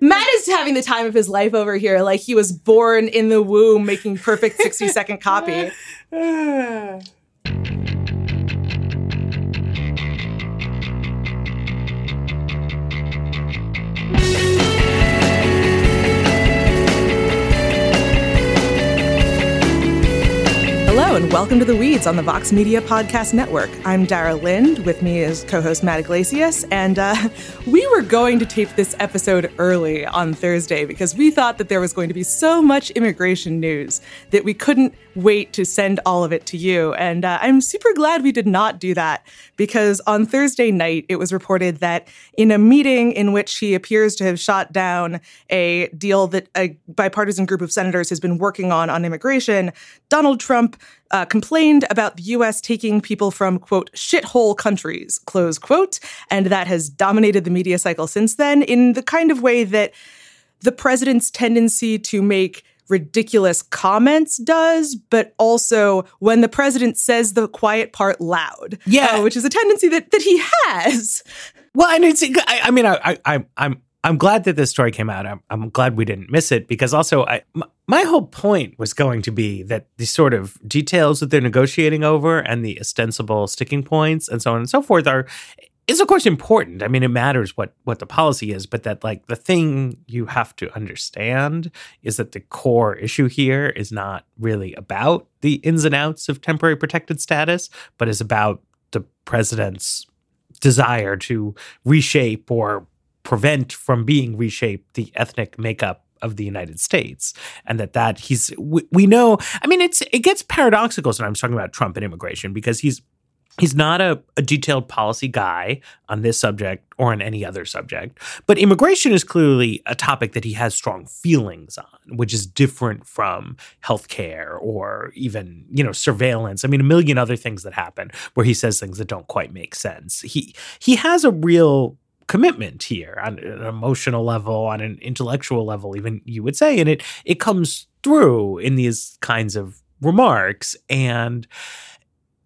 Matt is having the time of his life over here, like he was born in the womb making perfect 60 second copy. And welcome to The Weeds on the Vox Media Podcast Network. I'm Dara Lind. With me is co host Matt Yglesias. And uh, we were going to tape this episode early on Thursday because we thought that there was going to be so much immigration news that we couldn't wait to send all of it to you. And uh, I'm super glad we did not do that because on Thursday night, it was reported that in a meeting in which he appears to have shot down a deal that a bipartisan group of senators has been working on on immigration, Donald Trump uh, complained about the U.S. taking people from, quote, shithole countries, close quote. And that has dominated the media cycle since then in the kind of way that the president's tendency to make ridiculous comments does, but also when the president says the quiet part loud. Yeah. Uh, which is a tendency that, that he has. Well, and it's, I, I mean, I, I, I'm, I'm glad that this story came out. I'm, I'm glad we didn't miss it because also I, m- my whole point was going to be that the sort of details that they're negotiating over and the ostensible sticking points and so on and so forth are is of course important. I mean, it matters what what the policy is, but that like the thing you have to understand is that the core issue here is not really about the ins and outs of temporary protected status, but is about the president's desire to reshape or prevent from being reshaped the ethnic makeup of the United States, and that that he's we, we know. I mean, it's it gets paradoxical sometimes talking about Trump and immigration because he's he's not a, a detailed policy guy on this subject or on any other subject, but immigration is clearly a topic that he has strong feelings on, which is different from healthcare or even you know surveillance. I mean, a million other things that happen where he says things that don't quite make sense. He he has a real commitment here on an emotional level, on an intellectual level, even you would say, and it it comes through in these kinds of remarks, and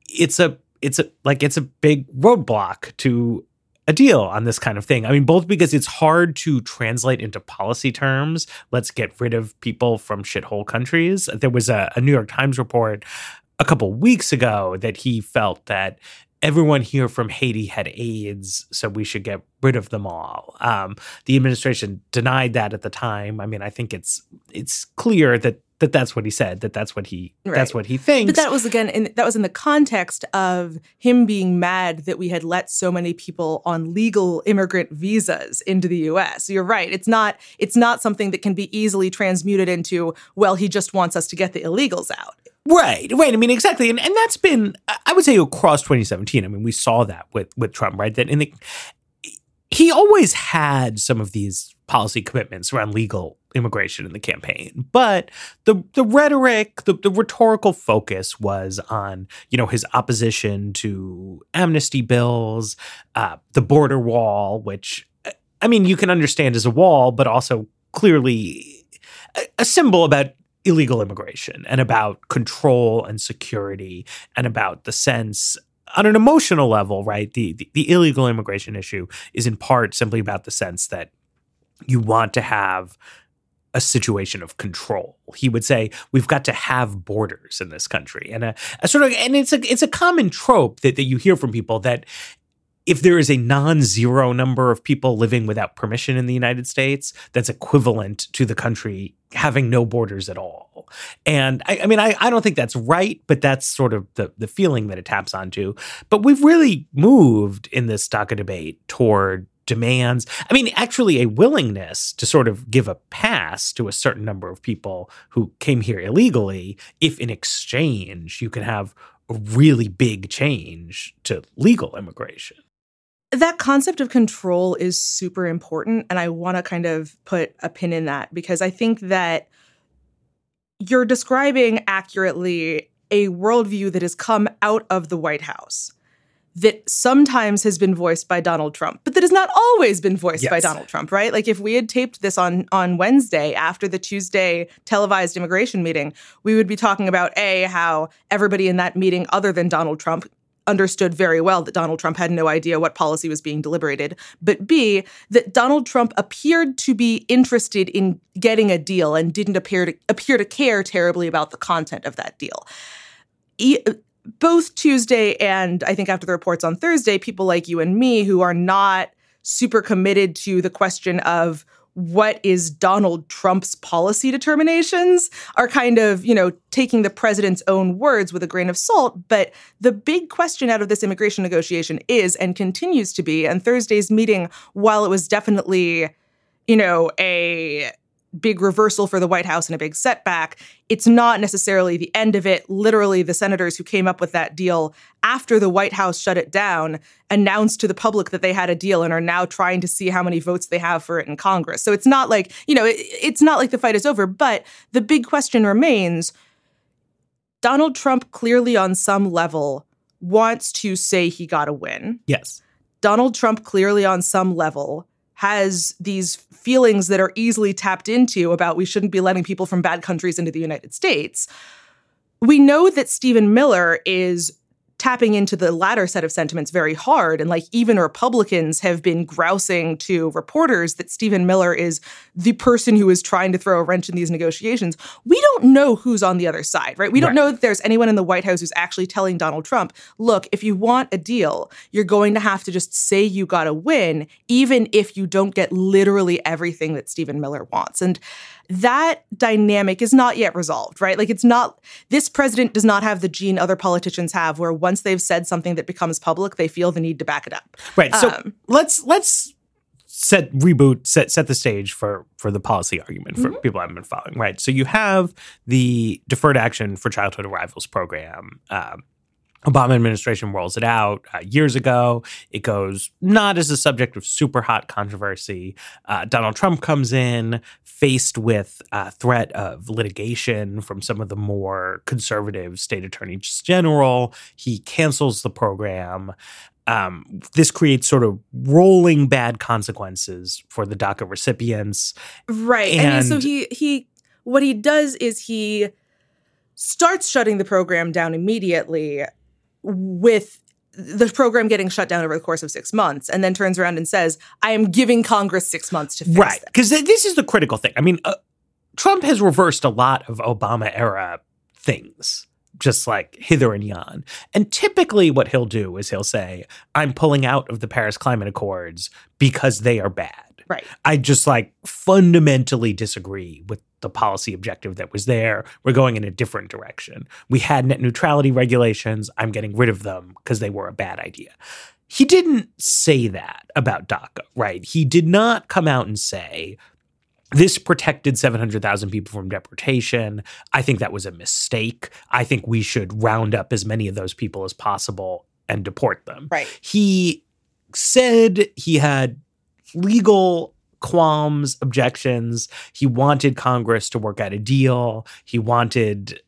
it's a it's a like it's a big roadblock to a deal on this kind of thing. I mean, both because it's hard to translate into policy terms. Let's get rid of people from shithole countries. There was a, a New York Times report a couple weeks ago that he felt that everyone here from Haiti had AIDS, so we should get rid of them all. Um, the administration denied that at the time. I mean, I think it's it's clear that that that's what he said. That that's what he right. that's what he thinks. But that was again, in, that was in the context of him being mad that we had let so many people on legal immigrant visas into the U.S. You're right. It's not it's not something that can be easily transmuted into well, he just wants us to get the illegals out. Right, right. I mean, exactly, and and that's been I would say across 2017. I mean, we saw that with with Trump, right? That in the he always had some of these policy commitments around legal immigration in the campaign, but the the rhetoric, the, the rhetorical focus was on you know his opposition to amnesty bills, uh, the border wall, which I mean you can understand as a wall, but also clearly a, a symbol about illegal immigration and about control and security and about the sense on an emotional level, right? The, the, the illegal immigration issue is in part simply about the sense that you want to have a situation of control. He would say we've got to have borders in this country, and a, a sort of and it's a it's a common trope that that you hear from people that if there is a non-zero number of people living without permission in the United States, that's equivalent to the country having no borders at all. And I, I mean, I, I don't think that's right, but that's sort of the, the feeling that it taps onto. But we've really moved in this DACA debate toward demands. I mean, actually, a willingness to sort of give a pass to a certain number of people who came here illegally, if in exchange you can have a really big change to legal immigration. That concept of control is super important. And I want to kind of put a pin in that because I think that you're describing accurately a worldview that has come out of the White House that sometimes has been voiced by Donald Trump, but that has not always been voiced yes. by Donald Trump, right? Like if we had taped this on on Wednesday after the Tuesday televised immigration meeting, we would be talking about a how everybody in that meeting other than Donald Trump understood very well that Donald Trump had no idea what policy was being deliberated, but B, that Donald Trump appeared to be interested in getting a deal and didn't appear to appear to care terribly about the content of that deal. E- both Tuesday and I think after the reports on Thursday, people like you and me who are not super committed to the question of what is Donald Trump's policy determinations are kind of, you know, taking the president's own words with a grain of salt. But the big question out of this immigration negotiation is and continues to be, and Thursday's meeting, while it was definitely, you know, a big reversal for the White House and a big setback. It's not necessarily the end of it. Literally, the senators who came up with that deal after the White House shut it down announced to the public that they had a deal and are now trying to see how many votes they have for it in Congress. So it's not like, you know, it, it's not like the fight is over, but the big question remains Donald Trump clearly on some level wants to say he got a win. Yes. Donald Trump clearly on some level has these feelings that are easily tapped into about we shouldn't be letting people from bad countries into the United States. We know that Stephen Miller is tapping into the latter set of sentiments very hard. And like even Republicans have been grousing to reporters that Stephen Miller is the person who is trying to throw a wrench in these negotiations. We don't know who's on the other side, right? We don't right. know that there's anyone in the White House who's actually telling Donald Trump, look, if you want a deal, you're going to have to just say you got to win, even if you don't get literally everything that Stephen Miller wants. And that dynamic is not yet resolved, right? Like it's not, this president does not have the gene other politicians have where once they've said something that becomes public, they feel the need to back it up. Right. So um, let's, let's, set reboot set set the stage for for the policy argument for mm-hmm. people I haven't been following right so you have the deferred action for childhood arrivals program um, Obama administration rolls it out uh, years ago. It goes not as a subject of super hot controversy. Uh, Donald Trump comes in faced with a threat of litigation from some of the more conservative state attorneys general. He cancels the program. Um, this creates sort of rolling bad consequences for the DACA recipients. Right. And, and so he he what he does is he starts shutting the program down immediately with the program getting shut down over the course of six months and then turns around and says, I am giving Congress six months to fix Right. Because this is the critical thing. I mean, uh, Trump has reversed a lot of Obama era things, just like hither and yon. And typically, what he'll do is he'll say, I'm pulling out of the Paris Climate Accords because they are bad. Right. I just like fundamentally disagree with the policy objective that was there. We're going in a different direction. We had net neutrality regulations. I'm getting rid of them because they were a bad idea. He didn't say that about DACA, right? He did not come out and say, this protected 700,000 people from deportation. I think that was a mistake. I think we should round up as many of those people as possible and deport them. Right. He said he had legal qualms, objections. He wanted Congress to work out a deal. He wanted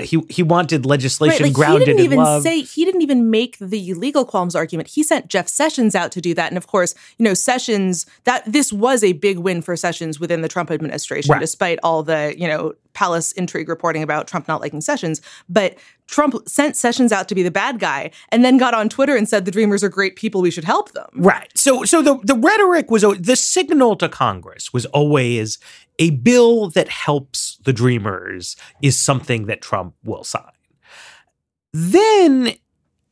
he he wanted legislation right, like grounded he didn't even love. Say he didn't even make the legal qualms argument. He sent Jeff Sessions out to do that, and of course, you know Sessions that this was a big win for Sessions within the Trump administration, right. despite all the you know palace intrigue reporting about Trump not liking Sessions. But Trump sent Sessions out to be the bad guy and then got on Twitter and said the Dreamers are great people, we should help them. Right. So so the the rhetoric was the signal to Congress was always a bill that helps the Dreamers is something that Trump will sign. Then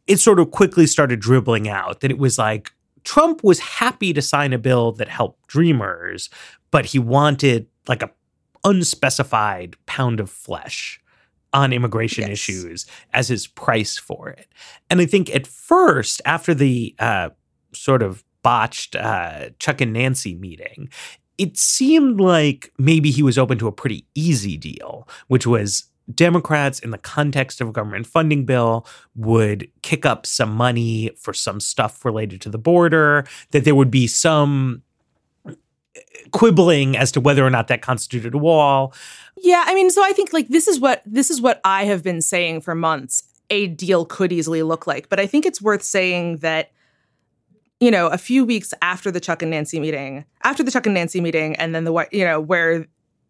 it sort of quickly started dribbling out that it was like Trump was happy to sign a bill that helped Dreamers, but he wanted like a unspecified pound of flesh on immigration yes. issues as his price for it. And I think at first, after the uh, sort of botched uh, Chuck and Nancy meeting, it seemed like maybe he was open to a pretty easy deal, which was Democrats, in the context of a government funding bill, would kick up some money for some stuff related to the border, that there would be some quibbling as to whether or not that constituted a wall. Yeah, I mean, so I think like this is what this is what I have been saying for months. A deal could easily look like, but I think it's worth saying that you know, a few weeks after the Chuck and Nancy meeting, after the Chuck and Nancy meeting, and then the you know where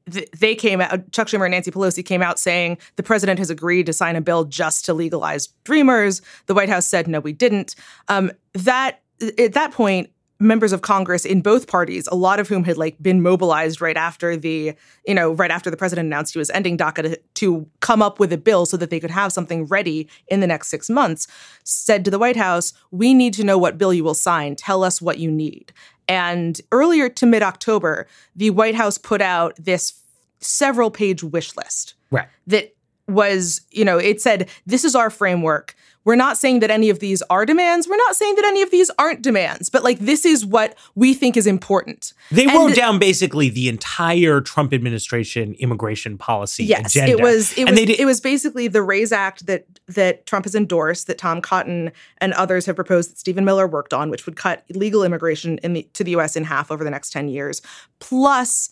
they came out, Chuck Schumer and Nancy Pelosi came out saying the president has agreed to sign a bill just to legalize Dreamers. The White House said, no, we didn't. Um, that at that point, members of Congress in both parties, a lot of whom had like been mobilized right after the, you know, right after the president announced he was ending DACA to, to come up with a bill so that they could have something ready in the next six months, said to the White House, "We need to know what bill you will sign. Tell us what you need." And earlier to mid October, the White House put out this several page wish list. Right. That was, you know, it said, this is our framework. We're not saying that any of these are demands. We're not saying that any of these aren't demands, but like this is what we think is important. They and wrote down basically the entire Trump administration immigration policy yes, agenda. It was it was did, it was basically the RAISE Act that that Trump has endorsed, that Tom Cotton and others have proposed that Stephen Miller worked on, which would cut illegal immigration in the, to the US in half over the next 10 years, plus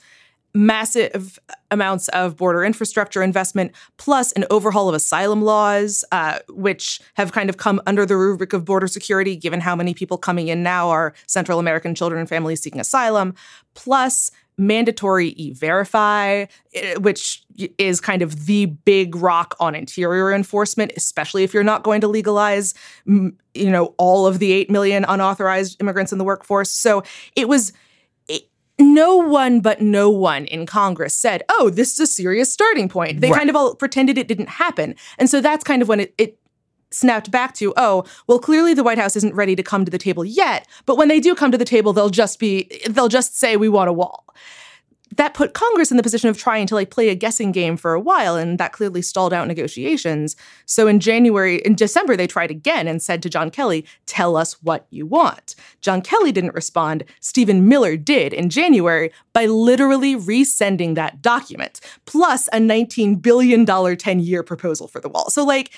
massive amounts of border infrastructure investment, plus an overhaul of asylum laws, uh, which have kind of come under the rubric of border security, given how many people coming in now are Central American children and families seeking asylum, plus mandatory e-verify eh, which is kind of the big rock on interior enforcement especially if you're not going to legalize you know all of the 8 million unauthorized immigrants in the workforce. So it was no one but no one in Congress said, oh, this is a serious starting point. They right. kind of all pretended it didn't happen. And so that's kind of when it, it snapped back to, oh, well, clearly the White House isn't ready to come to the table yet. But when they do come to the table, they'll just be, they'll just say, we want a wall that put Congress in the position of trying to like play a guessing game for a while, and that clearly stalled out negotiations. So in January, in December, they tried again and said to John Kelly, "Tell us what you want." John Kelly didn't respond. Stephen Miller did in January by literally resending that document, plus a $19 billion 10-year proposal for the wall. So like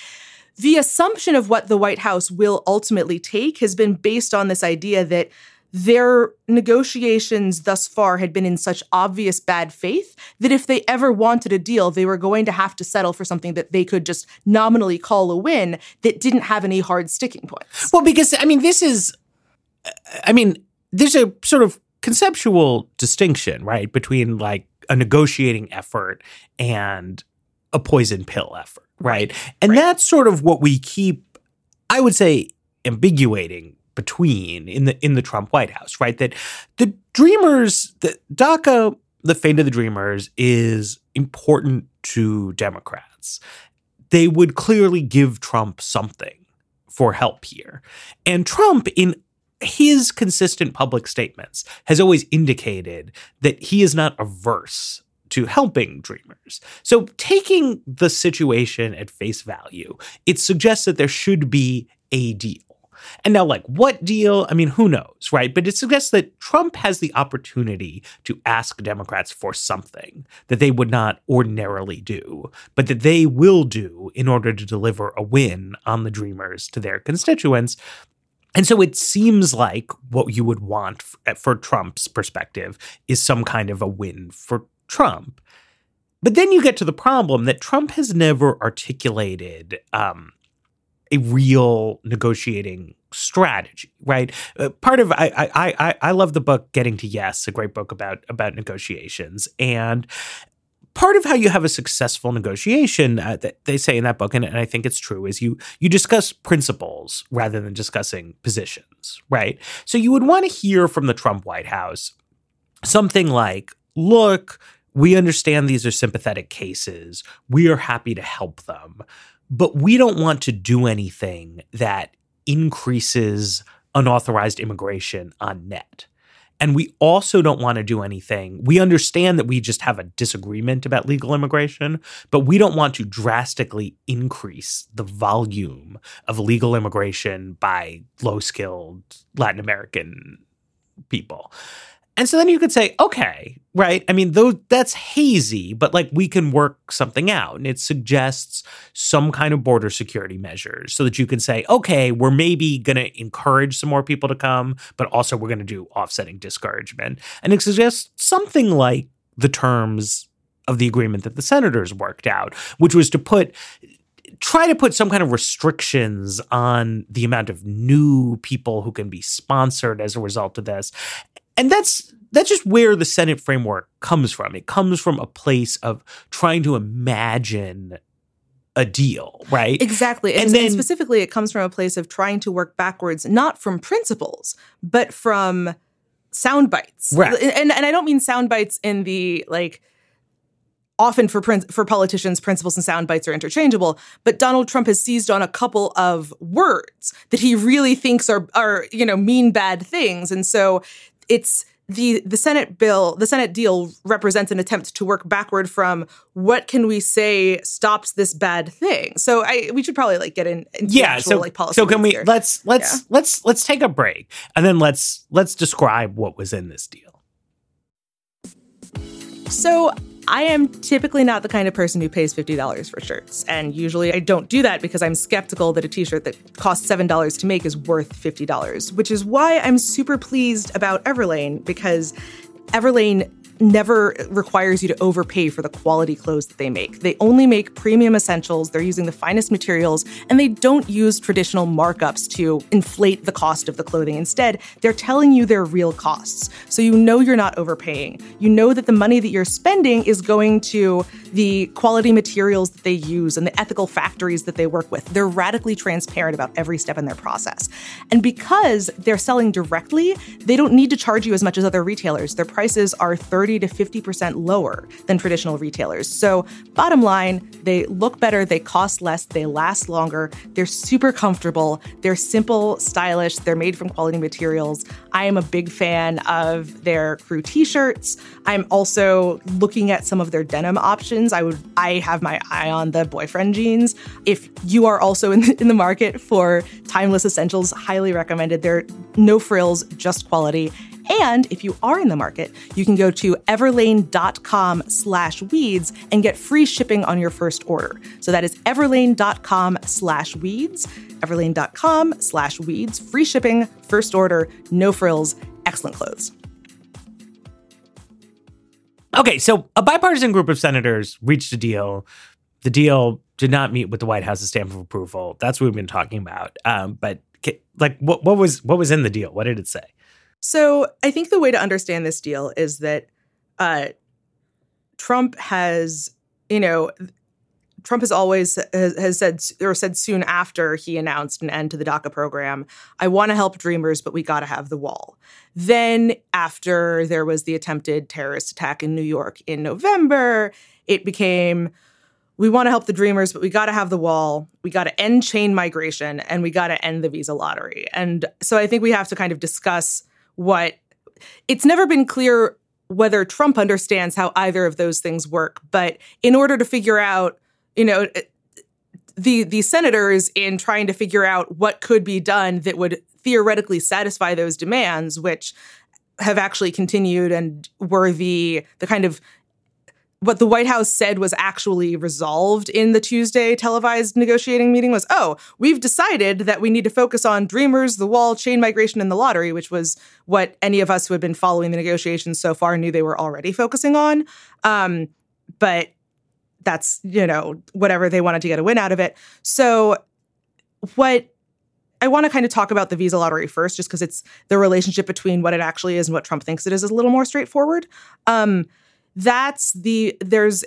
the assumption of what the White House will ultimately take has been based on this idea that their negotiations thus far had been in such obvious bad faith that if they ever wanted a deal, they were going to have to settle for something that they could just nominally call a win that didn't have any hard sticking points. Well, because, I mean, this is, I mean, there's a sort of conceptual distinction, right, between like a negotiating effort and a poison pill effort, right? And right. that's sort of what we keep, I would say, ambiguating between in the in the Trump White House, right? That the Dreamers, the DACA, the fate of the Dreamers is important to Democrats. They would clearly give Trump something for help here. And Trump, in his consistent public statements, has always indicated that he is not averse to helping dreamers. So, taking the situation at face value, it suggests that there should be a deal. And now, like, what deal? I mean, who knows, right? But it suggests that Trump has the opportunity to ask Democrats for something that they would not ordinarily do, but that they will do in order to deliver a win on the Dreamers to their constituents. And so it seems like what you would want for Trump's perspective is some kind of a win for Trump. But then you get to the problem that Trump has never articulated um, a real negotiating strategy, right? Uh, part of I, I I I love the book Getting to Yes, a great book about about negotiations, and part of how you have a successful negotiation uh, that they say in that book and, and, i think it's true is you you discuss principles rather than discussing positions right? So you would want to hear from the trump white house something like look we understand these are sympathetic cases. We are happy to help them but we don't want to do anything that increases unauthorized immigration on net. And we also don't want to do anything. We understand that we just have a disagreement about legal immigration, but we don't want to drastically increase the volume of legal immigration by low skilled Latin American people. And so then you could say, okay, right? I mean, those that's hazy, but like we can work something out. And it suggests some kind of border security measures so that you can say, okay, we're maybe going to encourage some more people to come, but also we're going to do offsetting discouragement. And it suggests something like the terms of the agreement that the senators worked out, which was to put try to put some kind of restrictions on the amount of new people who can be sponsored as a result of this and that's that's just where the Senate framework comes from. It comes from a place of trying to imagine a deal, right? Exactly. And, and then specifically, it comes from a place of trying to work backwards, not from principles, but from sound bites. Right. And, and I don't mean sound bites in the like, often for for politicians principles and sound bites are interchangeable but Donald Trump has seized on a couple of words that he really thinks are are you know mean bad things and so it's the the Senate bill, the Senate deal represents an attempt to work backward from what can we say stops this bad thing. So I we should probably like get in into yeah, actual, so, like policy. So can we here. let's let's yeah. let's let's take a break and then let's let's describe what was in this deal. So I am typically not the kind of person who pays $50 for shirts. And usually I don't do that because I'm skeptical that a t shirt that costs $7 to make is worth $50, which is why I'm super pleased about Everlane because Everlane never requires you to overpay for the quality clothes that they make. They only make premium essentials, they're using the finest materials, and they don't use traditional markups to inflate the cost of the clothing. Instead, they're telling you their real costs. So you know you're not overpaying. You know that the money that you're spending is going to the quality materials that they use and the ethical factories that they work with. They're radically transparent about every step in their process. And because they're selling directly, they don't need to charge you as much as other retailers. Their prices are 30 30 to 50% lower than traditional retailers. So, bottom line, they look better, they cost less, they last longer, they're super comfortable, they're simple, stylish, they're made from quality materials. I am a big fan of their crew t-shirts. I'm also looking at some of their denim options. I would I have my eye on the boyfriend jeans. If you are also in the, in the market for timeless essentials, highly recommended. They're no frills, just quality. And if you are in the market, you can go to everlane.com slash weeds and get free shipping on your first order. So that is everlane.com slash weeds, everlane.com slash weeds, free shipping, first order, no frills, excellent clothes. Okay, so a bipartisan group of senators reached a deal. The deal did not meet with the White House's stamp of approval. That's what we've been talking about. Um, but like, what, what was what was in the deal? What did it say? So I think the way to understand this deal is that uh, Trump has, you know, Trump has always has, has, said or said soon after he announced an end to the DACA program, I want to help dreamers, but we got to have the wall. Then after there was the attempted terrorist attack in New York in November, it became we want to help the dreamers, but we got to have the wall. We got to end chain migration and we got to end the visa lottery. And so I think we have to kind of discuss what it's never been clear whether Trump understands how either of those things work. But in order to figure out, you know, eh, the the senators in trying to figure out what could be done that would theoretically satisfy those demands, which have actually continued and were the the kind of what the White House said was actually resolved in the Tuesday televised negotiating meeting was, oh, we've decided that we need to focus on Dreamers, the wall, chain migration, and the lottery, which was what any of us who had been following the negotiations so far knew they were already focusing on. Um, but that's, you know, whatever they wanted to get a win out of it. So, what I want to kind of talk about the visa lottery first, just because it's the relationship between what it actually is and what Trump thinks it is, is a little more straightforward. Um, that's the there's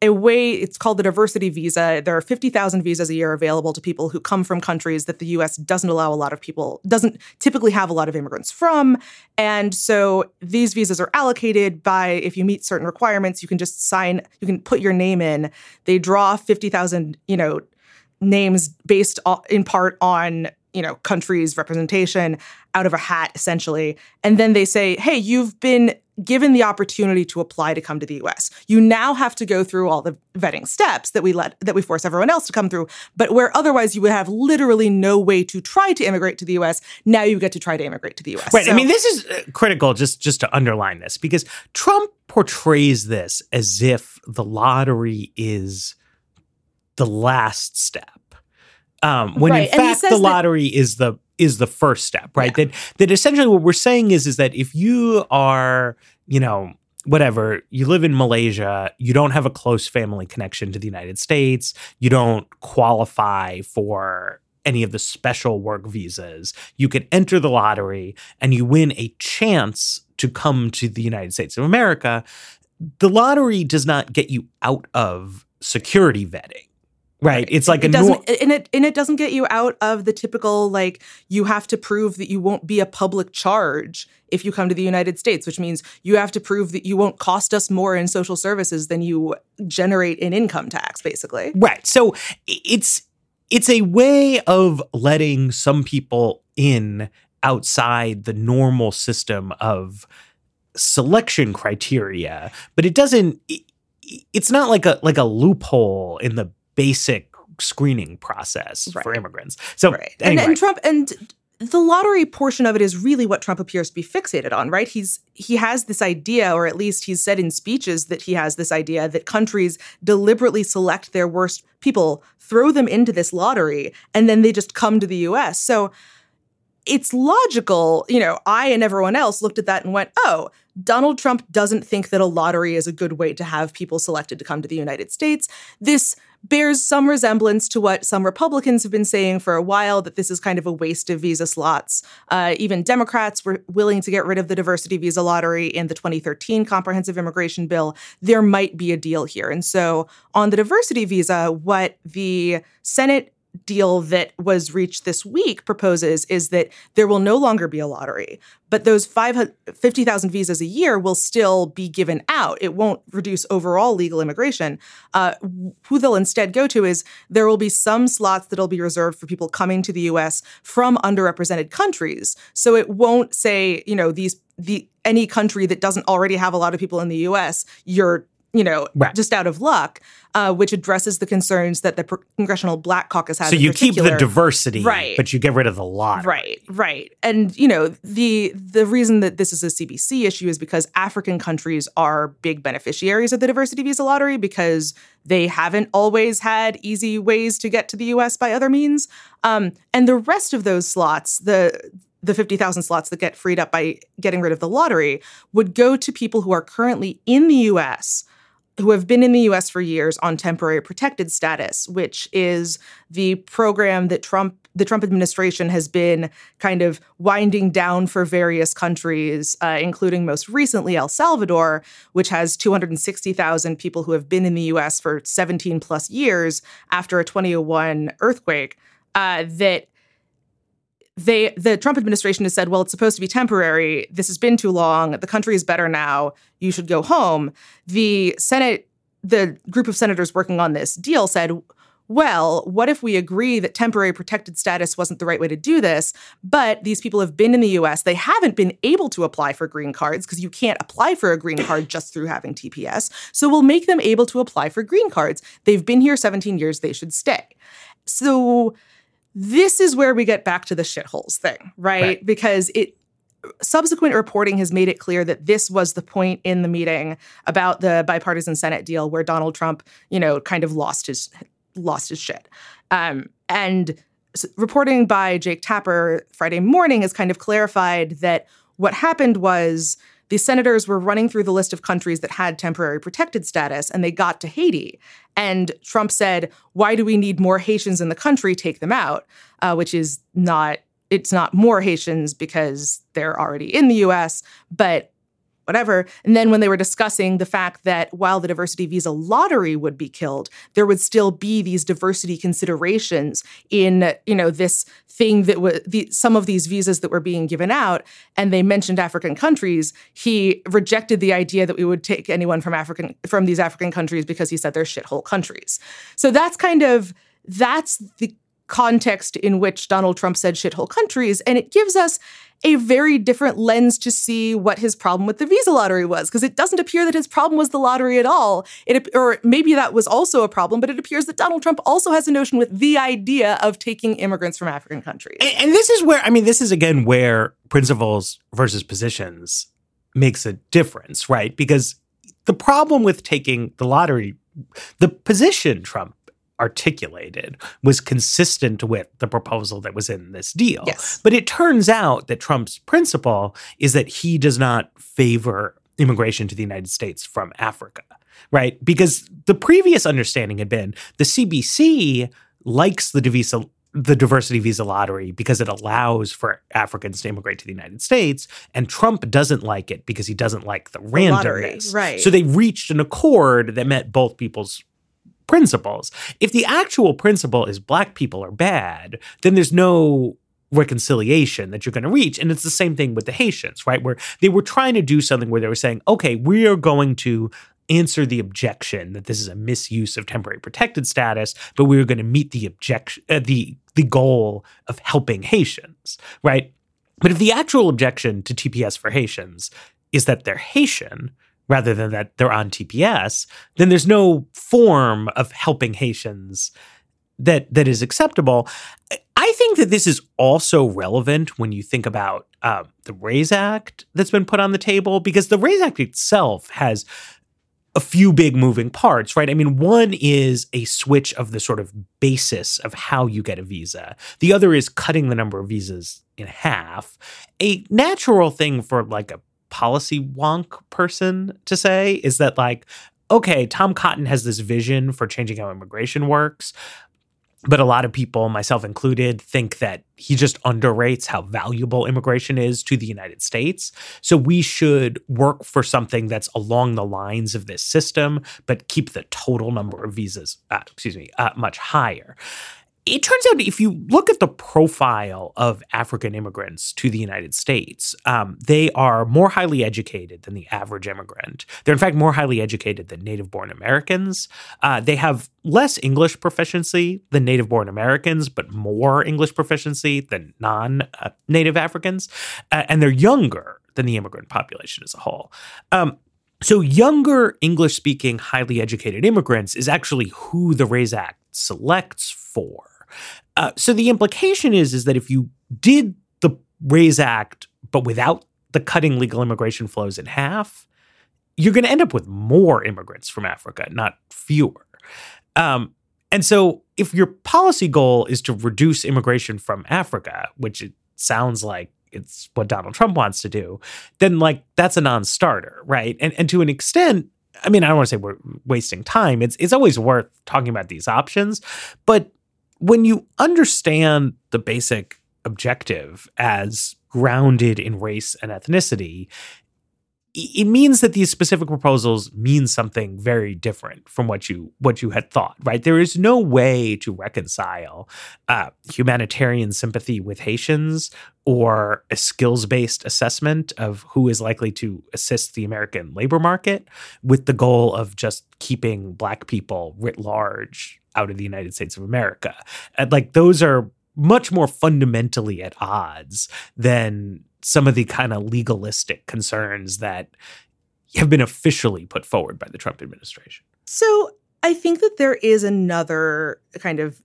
a way it's called the diversity visa. There are 50,000 visas a year available to people who come from countries that the US doesn't allow a lot of people doesn't typically have a lot of immigrants from. And so these visas are allocated by if you meet certain requirements you can just sign you can put your name in. They draw 50,000 you know names based in part on you know countries representation out of a hat essentially and then they say hey you've been given the opportunity to apply to come to the US. You now have to go through all the vetting steps that we let that we force everyone else to come through, but where otherwise you would have literally no way to try to immigrate to the US, now you get to try to immigrate to the US. Right. So, I mean this is uh, critical just just to underline this because Trump portrays this as if the lottery is the last step. Um, when right. in fact the lottery that- is the is the first step, right? Yeah. That that essentially what we're saying is is that if you are, you know, whatever, you live in Malaysia, you don't have a close family connection to the United States, you don't qualify for any of the special work visas, you could enter the lottery and you win a chance to come to the United States of America, the lottery does not get you out of security vetting. Right. It's like it a doesn't and it and it doesn't get you out of the typical like you have to prove that you won't be a public charge if you come to the United States, which means you have to prove that you won't cost us more in social services than you generate in income tax, basically. Right. So it's it's a way of letting some people in outside the normal system of selection criteria, but it doesn't it's not like a like a loophole in the basic screening process right. for immigrants. So right. anyway. and, and Trump and the lottery portion of it is really what Trump appears to be fixated on, right? He's he has this idea, or at least he's said in speeches that he has this idea that countries deliberately select their worst people, throw them into this lottery, and then they just come to the US. So it's logical, you know, I and everyone else looked at that and went, oh, Donald Trump doesn't think that a lottery is a good way to have people selected to come to the United States. This bears some resemblance to what some Republicans have been saying for a while that this is kind of a waste of visa slots. Uh, even Democrats were willing to get rid of the diversity visa lottery in the 2013 comprehensive immigration bill. There might be a deal here. And so, on the diversity visa, what the Senate deal that was reached this week proposes is that there will no longer be a lottery, but those 50,000 visas a year will still be given out. It won't reduce overall legal immigration. Uh, who they'll instead go to is there will be some slots that'll be reserved for people coming to the US from underrepresented countries. So it won't say, you know, these the any country that doesn't already have a lot of people in the US, you're you know, right. just out of luck, uh, which addresses the concerns that the Congressional Black Caucus has. So you keep the diversity, right? But you get rid of the lot, right? Right. And you know, the the reason that this is a CBC issue is because African countries are big beneficiaries of the diversity visa lottery because they haven't always had easy ways to get to the U.S. by other means, um, and the rest of those slots, the the 50,000 slots that get freed up by getting rid of the lottery would go to people who are currently in the US who have been in the US for years on temporary protected status, which is the program that Trump the Trump administration has been kind of winding down for various countries, uh, including most recently El Salvador, which has 260,000 people who have been in the US for 17 plus years after a 2001 earthquake. Uh, that they the Trump administration has said, well, it's supposed to be temporary. This has been too long. The country is better now. You should go home. The Senate, the group of senators working on this deal said, well, what if we agree that temporary protected status wasn't the right way to do this, but these people have been in the US, they haven't been able to apply for green cards because you can't apply for a green card just through having TPS. So we'll make them able to apply for green cards. They've been here 17 years, they should stay. So this is where we get back to the shitholes thing, right? right? Because it subsequent reporting has made it clear that this was the point in the meeting about the bipartisan Senate deal where Donald Trump, you know, kind of lost his lost his shit. Um, and reporting by Jake Tapper Friday morning has kind of clarified that what happened was the senators were running through the list of countries that had temporary protected status and they got to Haiti. And Trump said, Why do we need more Haitians in the country? Take them out, uh, which is not. It's not more Haitians because they're already in the US, but whatever. And then when they were discussing the fact that while the diversity visa lottery would be killed, there would still be these diversity considerations in, you know, this thing that was the, some of these visas that were being given out. And they mentioned African countries. He rejected the idea that we would take anyone from African from these African countries because he said they're shithole countries. So that's kind of that's the context in which Donald Trump said shithole countries. And it gives us a very different lens to see what his problem with the visa lottery was, because it doesn't appear that his problem was the lottery at all. It, or maybe that was also a problem, but it appears that Donald Trump also has a notion with the idea of taking immigrants from African countries. And, and this is where, I mean, this is again where principles versus positions makes a difference, right? Because the problem with taking the lottery, the position Trump articulated was consistent with the proposal that was in this deal. Yes. But it turns out that Trump's principle is that he does not favor immigration to the United States from Africa, right? Because the previous understanding had been the CBC likes the visa the diversity visa lottery because it allows for Africans to immigrate to the United States, and Trump doesn't like it because he doesn't like the randomness. right. So they reached an accord that met both people's principles. If the actual principle is black people are bad, then there's no reconciliation that you're going to reach. And it's the same thing with the Haitians, right? Where they were trying to do something where they were saying, okay, we are going to answer the objection that this is a misuse of temporary protected status, but we are going to meet the objection, uh, the the goal of helping Haitians, right? But if the actual objection to TPS for Haitians is that they're Haitian rather than that they're on TPS, then there's no form of helping Haitians that that is acceptable. I think that this is also relevant when you think about um, the RAISE Act that's been put on the table, because the RAISE Act itself has a few big moving parts, right? I mean, one is a switch of the sort of basis of how you get a visa. The other is cutting the number of visas in half. A natural thing for like a policy wonk person to say is that like okay, Tom Cotton has this vision for changing how immigration works. But a lot of people, myself included, think that he just underrates how valuable immigration is to the United States. So we should work for something that's along the lines of this system, but keep the total number of visas, uh, excuse me, uh, much higher it turns out if you look at the profile of African immigrants to the United States, um, they are more highly educated than the average immigrant. They're, in fact, more highly educated than native born Americans. Uh, they have less English proficiency than native born Americans, but more English proficiency than non uh, native Africans. Uh, and they're younger than the immigrant population as a whole. Um, so, younger English speaking, highly educated immigrants is actually who the RAISE Act selects Uh, so the implication is is that if you did the RAISE Act but without the cutting legal immigration flows in half, you're going to end up with more immigrants from Africa, not fewer. Um, and so, if your policy goal is to reduce immigration from Africa, which it sounds like it's what Donald Trump wants to do, then like that's a non-starter, right? And and to an extent, I mean, I don't want to say we're wasting time. It's it's always worth talking about these options, but when you understand the basic objective as grounded in race and ethnicity, it means that these specific proposals mean something very different from what you what you had thought right? There is no way to reconcile uh, humanitarian sympathy with haitians or a skills-based assessment of who is likely to assist the american labor market with the goal of just keeping black people writ large out of the united states of america. And like those are much more fundamentally at odds than some of the kind of legalistic concerns that have been officially put forward by the Trump administration. So I think that there is another kind of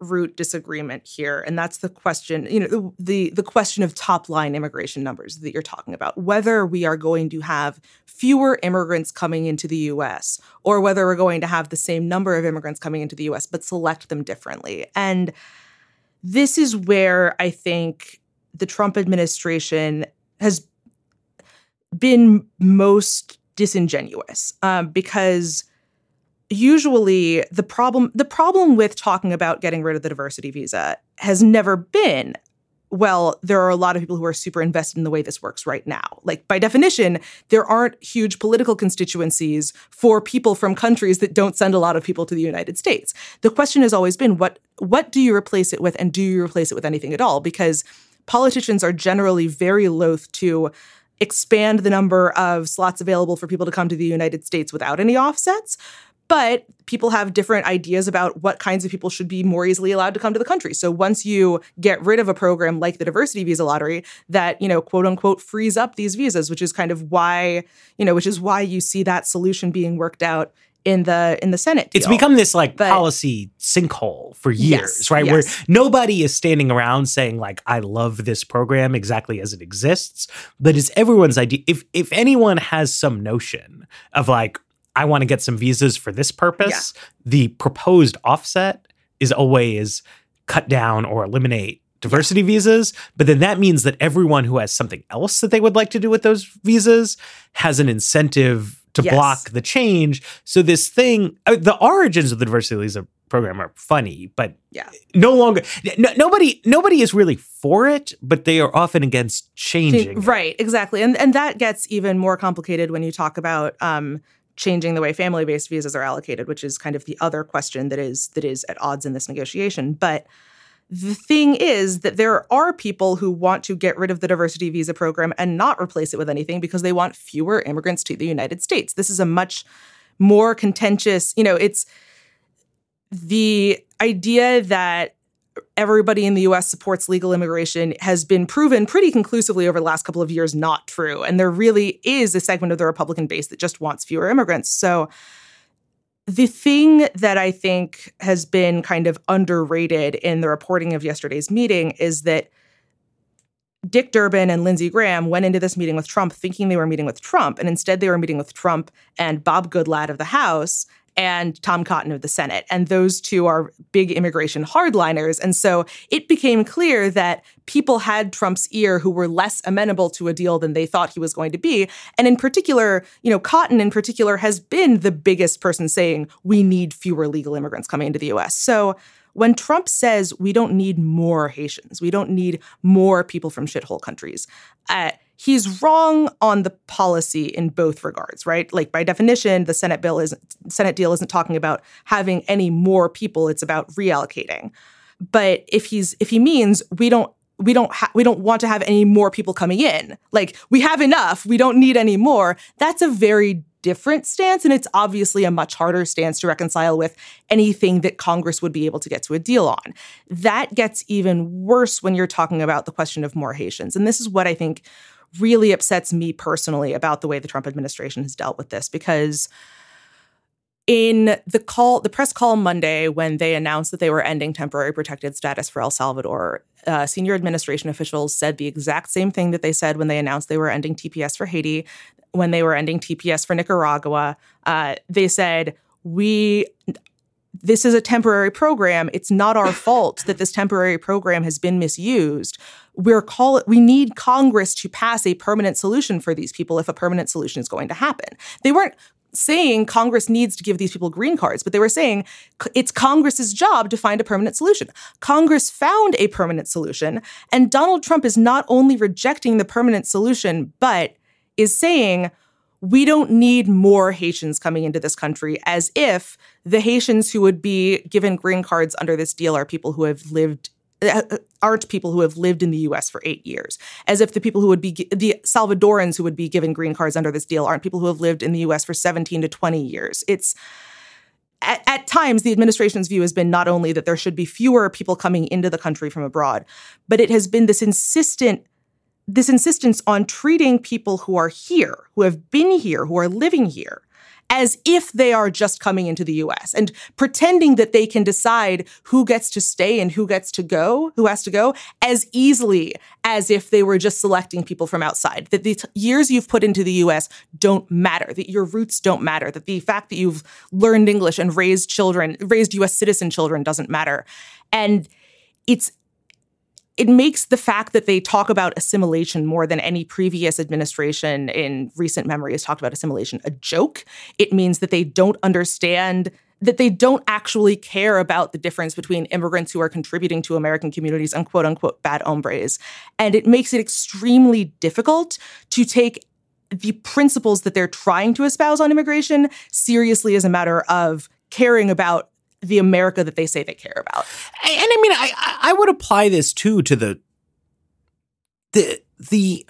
root disagreement here and that's the question you know the the question of top line immigration numbers that you're talking about whether we are going to have fewer immigrants coming into the US or whether we're going to have the same number of immigrants coming into the US but select them differently and this is where i think the Trump administration has been most disingenuous um, because usually the problem the problem with talking about getting rid of the diversity visa has never been well there are a lot of people who are super invested in the way this works right now. Like by definition there aren't huge political constituencies for people from countries that don't send a lot of people to the United States. The question has always been what what do you replace it with and do you replace it with anything at all? Because politicians are generally very loath to expand the number of slots available for people to come to the United States without any offsets. But people have different ideas about what kinds of people should be more easily allowed to come to the country. So once you get rid of a program like the diversity visa lottery that, you know, quote unquote frees up these visas, which is kind of why, you know, which is why you see that solution being worked out in the in the Senate. Deal. It's become this like but, policy sinkhole for years, yes, right? Yes. Where nobody is standing around saying like I love this program exactly as it exists, but it's everyone's idea. If if anyone has some notion of like I want to get some visas for this purpose, yeah. the proposed offset is always cut down or eliminate diversity visas, but then that means that everyone who has something else that they would like to do with those visas has an incentive to yes. block the change. So this thing, uh, the origins of the diversity visa program are funny, but Yeah. no longer no, nobody nobody is really for it, but they are often against changing. Right, exactly. And and that gets even more complicated when you talk about um, changing the way family-based visas are allocated, which is kind of the other question that is that is at odds in this negotiation. But the thing is that there are people who want to get rid of the diversity visa program and not replace it with anything because they want fewer immigrants to the United States. This is a much more contentious, you know, it's the idea that everybody in the US supports legal immigration has been proven pretty conclusively over the last couple of years not true. And there really is a segment of the Republican base that just wants fewer immigrants. So the thing that I think has been kind of underrated in the reporting of yesterday's meeting is that Dick Durbin and Lindsey Graham went into this meeting with Trump thinking they were meeting with Trump, and instead they were meeting with Trump and Bob Goodlatte of the House and Tom Cotton of the Senate. And those two are big immigration hardliners. And so it became clear that people had Trump's ear who were less amenable to a deal than they thought he was going to be. And in particular, you know, Cotton in particular has been the biggest person saying we need fewer legal immigrants coming into the US. So when Trump says we don't need more Haitians, we don't need more people from shithole countries, uh, he's wrong on the policy in both regards, right? Like by definition, the Senate bill is Senate deal isn't talking about having any more people; it's about reallocating. But if he's if he means we don't we don't ha- we don't want to have any more people coming in, like we have enough, we don't need any more. That's a very different stance. And it's obviously a much harder stance to reconcile with anything that Congress would be able to get to a deal on. That gets even worse when you're talking about the question of more Haitians. And this is what I think really upsets me personally about the way the Trump administration has dealt with this because in the call the press call monday when they announced that they were ending temporary protected status for el salvador uh, senior administration officials said the exact same thing that they said when they announced they were ending tps for haiti when they were ending tps for nicaragua. Uh, they said we this is a temporary program. It's not our fault that this temporary program has been misused. We're call we need congress to pass a permanent solution for these people if a permanent solution is going to happen. They weren't saying Congress needs to give these people green cards, but they were saying it's Congress's job to find a permanent solution. Congress found a permanent solution, and Donald Trump is not only rejecting the permanent solution, but is saying we don't need more Haitians coming into this country, as if the Haitians who would be given green cards under this deal are people who have lived uh, aren't people who have lived in the US for 8 years. As if the people who would be the Salvadorans who would be given green cards under this deal aren't people who have lived in the US for 17 to 20 years. It's at, at, times the administration's view has been not only that there should be fewer people coming into the country from abroad but it has been this insistent this insistence on treating people who are here who have been here who are living here as if they are just coming into the US and pretending that they can decide who gets to stay and who gets to go, who has to go, as easily as if they were just selecting people from outside. That the t- years you've put into the US don't matter, that your roots don't matter, that the fact that you've learned English and raised children, raised US citizen children doesn't matter. And it's it makes the fact that they talk about assimilation more than any previous administration in recent memory has talked about assimilation a joke. It means that they don't understand that they don't actually care about the difference between immigrants who are contributing to American communities and quote unquote bad hombres. And it makes it extremely difficult to take the principles that they're trying to espouse on immigration seriously as a matter of caring about the America that they say they care about. And I mean, I I would apply this too to the the the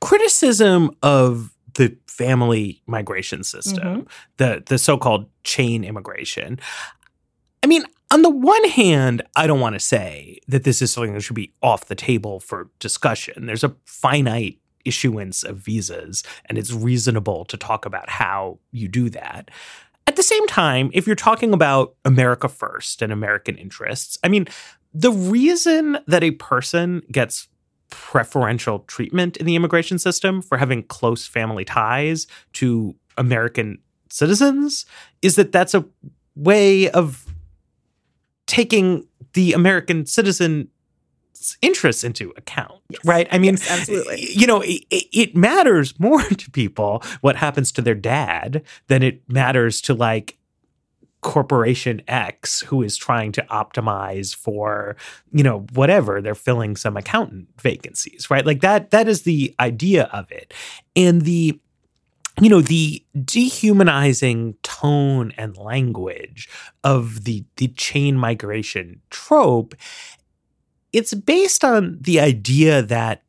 criticism of the family migration system, mm-hmm. the the so-called chain immigration. I mean, on the one hand, I don't want to say that this is something that should be off the table for discussion. There's a finite issuance of visas, and it's reasonable to talk about how you do that. At the same time, if you're talking about America first and American interests, I mean, the reason that a person gets preferential treatment in the immigration system for having close family ties to American citizens is that that's a way of taking the American citizen interests into account, yes. right? I mean, yes, absolutely. You know, it, it, matters more to people what happens to their dad than it matters to like corporation X who is trying to optimize for, you know, whatever, they're filling some accountant vacancies, right? Like that that is the idea of it. And the you know the dehumanizing tone and language of the the chain migration trope it's based on the idea that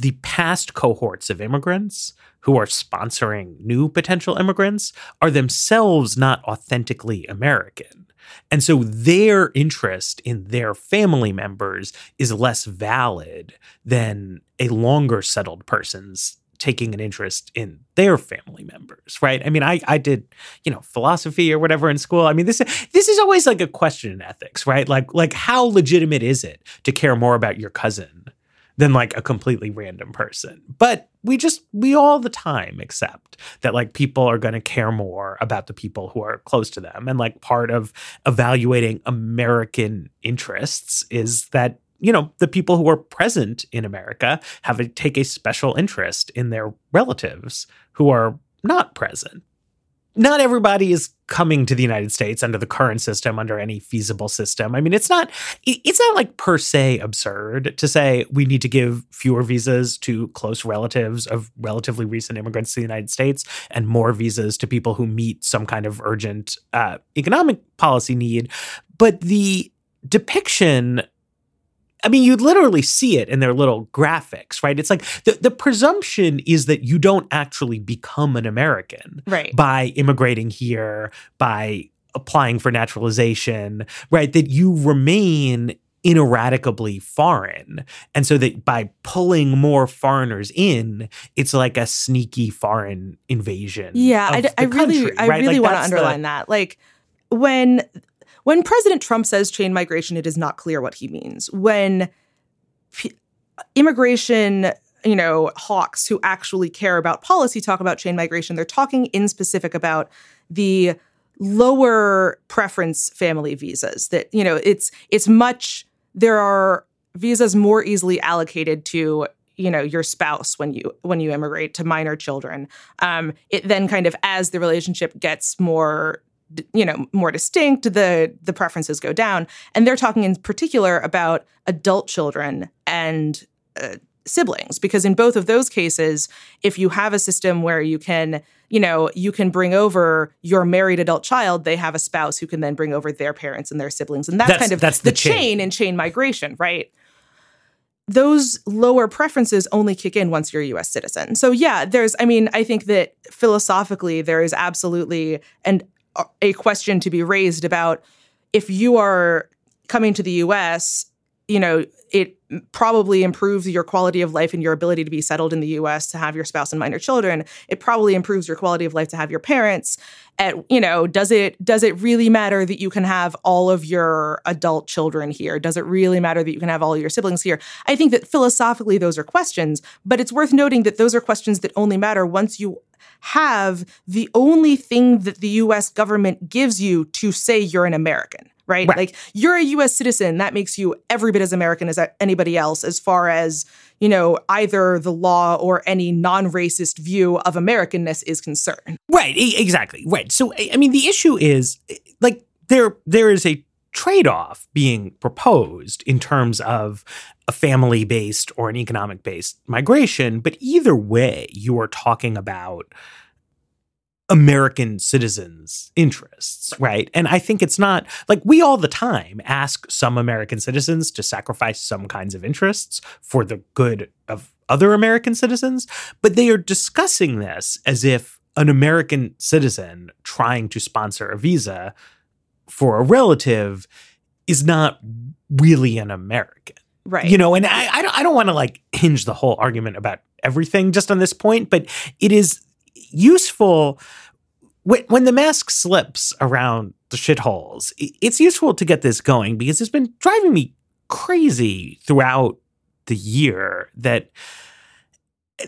the past cohorts of immigrants who are sponsoring new potential immigrants are themselves not authentically American. And so their interest in their family members is less valid than a longer settled person's taking an interest in their family members, right? I mean, I I did, you know, philosophy or whatever in school. I mean, this this is always like a question in ethics, right? Like like how legitimate is it to care more about your cousin than like a completely random person? But we just we all the time accept that like people are going to care more about the people who are close to them and like part of evaluating American interests is that you know, the people who are present in America have a take a special interest in their relatives who are not present. Not everybody is coming to the United States under the current system, under any feasible system. I mean, it's not it's not like per se absurd to say we need to give fewer visas to close relatives of relatively recent immigrants to the United States and more visas to people who meet some kind of urgent uh, economic policy need. But the depiction I mean, you literally see it in their little graphics, right? It's like the, the presumption is that you don't actually become an American right. by immigrating here, by applying for naturalization, right? That you remain ineradicably foreign. And so that by pulling more foreigners in, it's like a sneaky foreign invasion. Yeah, I, I really, country, I right? really like want to underline the, that. Like when when President Trump says chain migration, it is not clear what he means. When p- immigration, you know, hawks who actually care about policy talk about chain migration, they're talking in specific about the lower preference family visas that you know it's it's much there are visas more easily allocated to you know your spouse when you when you immigrate to minor children um, it then kind of as the relationship gets more you know more distinct the the preferences go down and they're talking in particular about adult children and uh, siblings because in both of those cases if you have a system where you can you know you can bring over your married adult child they have a spouse who can then bring over their parents and their siblings and that's, That's- kind of that's the, the chain. chain in chain migration right those lower preferences only kick in once you're a US citizen. So yeah, there's I mean, I think that philosophically there is absolutely and a question to be raised about if you are coming to the US, you know, it probably improves your quality of life and your ability to be settled in the US to have your spouse and minor children. It probably improves your quality of life to have your parents. At you know, does it does it really matter that you can have all of your adult children here? Does it really matter that you can have all your siblings here? I think that philosophically those are questions, but it's worth noting that those are questions that only matter once you have the only thing that the US government gives you to say you're an American, right? Right. Like you're a US citizen, that makes you every bit as American as anybody else as far as, you know, either the law or any non-racist view of Americanness is concerned. Right, exactly. Right. So I I mean the issue is eh, like there there is a trade-off being proposed in terms of a family-based or an economic-based migration, but either way you are talking about American citizens' interests, right? And I think it's not like we all the time ask some American citizens to sacrifice some kinds of interests for the good of other American citizens, but they are discussing this as if an American citizen trying to sponsor a visa for a relative is not really an American. Right. You know, and I, I don't, I don't want to like hinge the whole argument about everything just on this point, but it is useful when, when the mask slips around the shitholes. It's useful to get this going because it's been driving me crazy throughout the year that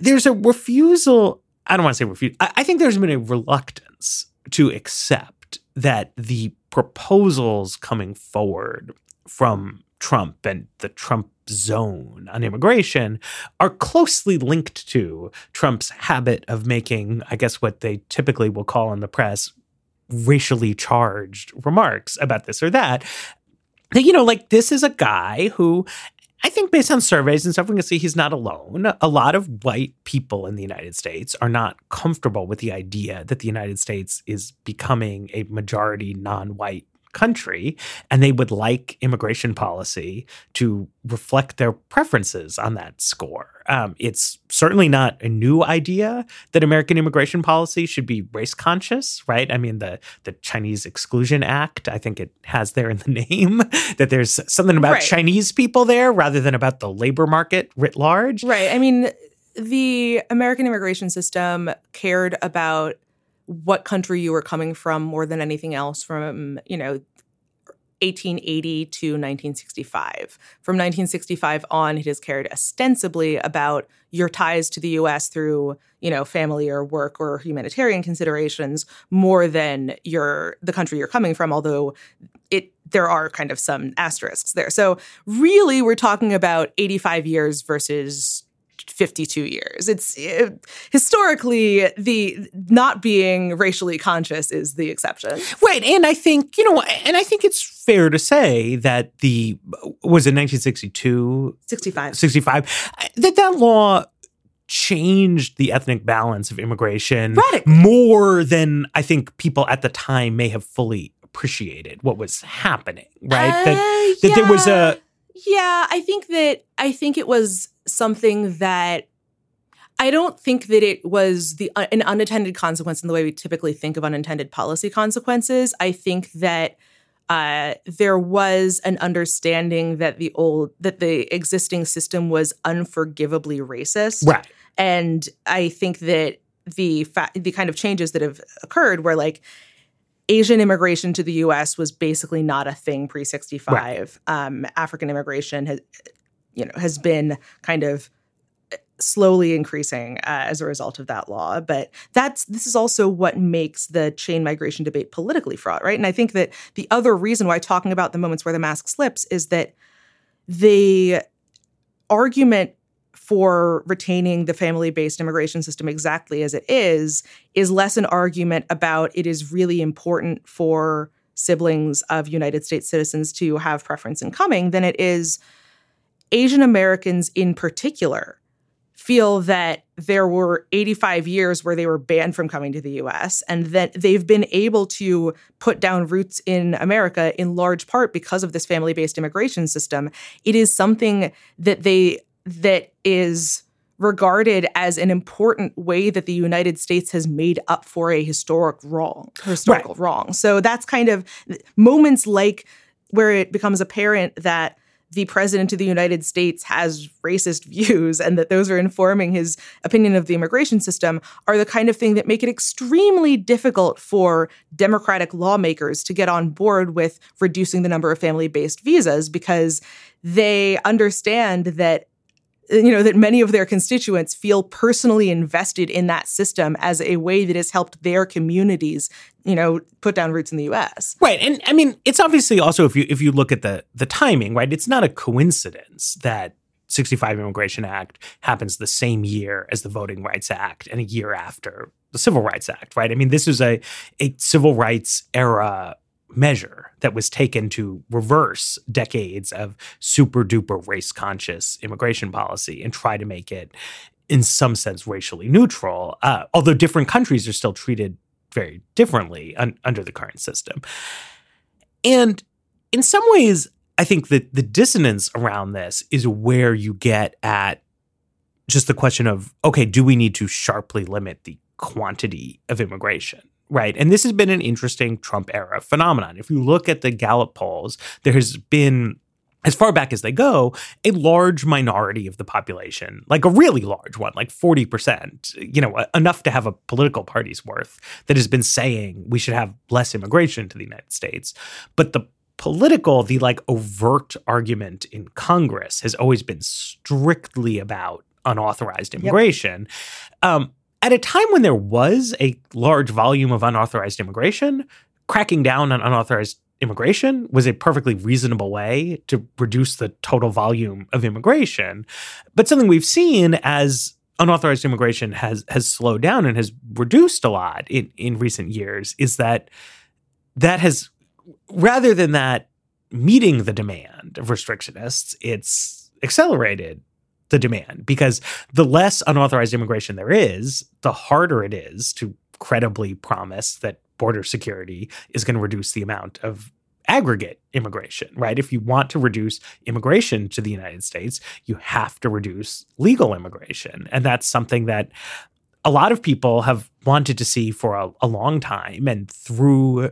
there's a refusal. I don't want to say refuse. I, I think there's been a reluctance to accept that the proposals coming forward from Trump and the Trump zone on immigration are closely linked to Trump's habit of making, I guess, what they typically will call in the press racially charged remarks about this or that. You know, like this is a guy who I think based on surveys and stuff, we can see he's not alone. A lot of white people in the United States are not comfortable with the idea that the United States is becoming a majority non white country and they would like immigration policy to reflect their preferences on that score. Um, it's certainly not a new idea that American immigration policy should be race conscious, right? I mean, the the Chinese Exclusion Act, I think it has there in the name that there's something about right. Chinese people there rather than about the labor market writ large. Right. I mean, the American immigration system cared about what country you were coming from more than anything else from, you know, 1880 to 1965. From 1965 on, it has cared ostensibly about your ties to the US through, you know, family or work or humanitarian considerations more than your the country you're coming from, although it there are kind of some asterisks there. So really we're talking about 85 years versus 52 years. It's it, historically the not being racially conscious is the exception. Right. And I think, you know, and I think it's fair to say that the was it 1962 65 65 that that law changed the ethnic balance of immigration Radically. more than I think people at the time may have fully appreciated what was happening, right? Uh, that that yeah. there was a yeah, I think that I think it was something that I don't think that it was the uh, an unintended consequence in the way we typically think of unintended policy consequences. I think that uh, there was an understanding that the old that the existing system was unforgivably racist, right? And I think that the fa- the kind of changes that have occurred were like Asian immigration to the U.S. was basically not a thing pre sixty five. Right. Um, African immigration has, you know, has been kind of slowly increasing uh, as a result of that law. But that's this is also what makes the chain migration debate politically fraught, right? And I think that the other reason why talking about the moments where the mask slips is that the argument for retaining the family based immigration system exactly as it is is less an argument about it is really important for siblings of United States citizens to have preference in coming than it is Asian Americans in particular feel that there were 85 years where they were banned from coming to the US and that they've been able to put down roots in America in large part because of this family-based immigration system. It is something that they that is regarded as an important way that the United States has made up for a historic wrong, historical right. wrong. So that's kind of moments like where it becomes apparent that the president of the United States has racist views and that those are informing his opinion of the immigration system are the kind of thing that make it extremely difficult for democratic lawmakers to get on board with reducing the number of family-based visas because they understand that Uh, you know that many of their constituents feel personally invested in that system as a way that has helped their communities you know put down roots in the US right and i mean it's obviously also if you if you look at the the timing right it's not a coincidence that 65 Immigration Act happens the same year as the Voting Rights Act and a year after the Civil Rights Act, right? I mean, this is a, a civil rights era measure that was taken to reverse decades of super duper race conscious immigration policy and try to make it, in some sense, racially neutral. Uh, although different countries are still treated very differently un- under the current system. And in some ways, I think that the dissonance around this is where you get at just the question of okay, do we need to sharply limit the quantity of immigration? Right. And this has been an interesting Trump era phenomenon. If you look at the Gallup polls, there has been as far back as they go, a large minority of the population, like a really large one, like 40%, you know, enough to have a political party's worth, that has been saying we should have less immigration to the United States. But the political, the like overt argument in Congress has always been strictly about unauthorized immigration. Yep. Um, at a time when there was a large volume of unauthorized immigration, cracking down on unauthorized immigration was a perfectly reasonable way to reduce the total volume of immigration. But something we've seen as unauthorized immigration has has slowed down and has reduced a lot in in recent years is that that has rather than that meeting the demand of restrictionists, it's accelerated the demand because the less unauthorized immigration there is, the harder it is to credibly promise that border security is going to reduce the amount of aggregate immigration, right? If you want to reduce immigration to the United States, you have to reduce legal immigration. And that's something that a lot of people have wanted to see for a, a long time. And through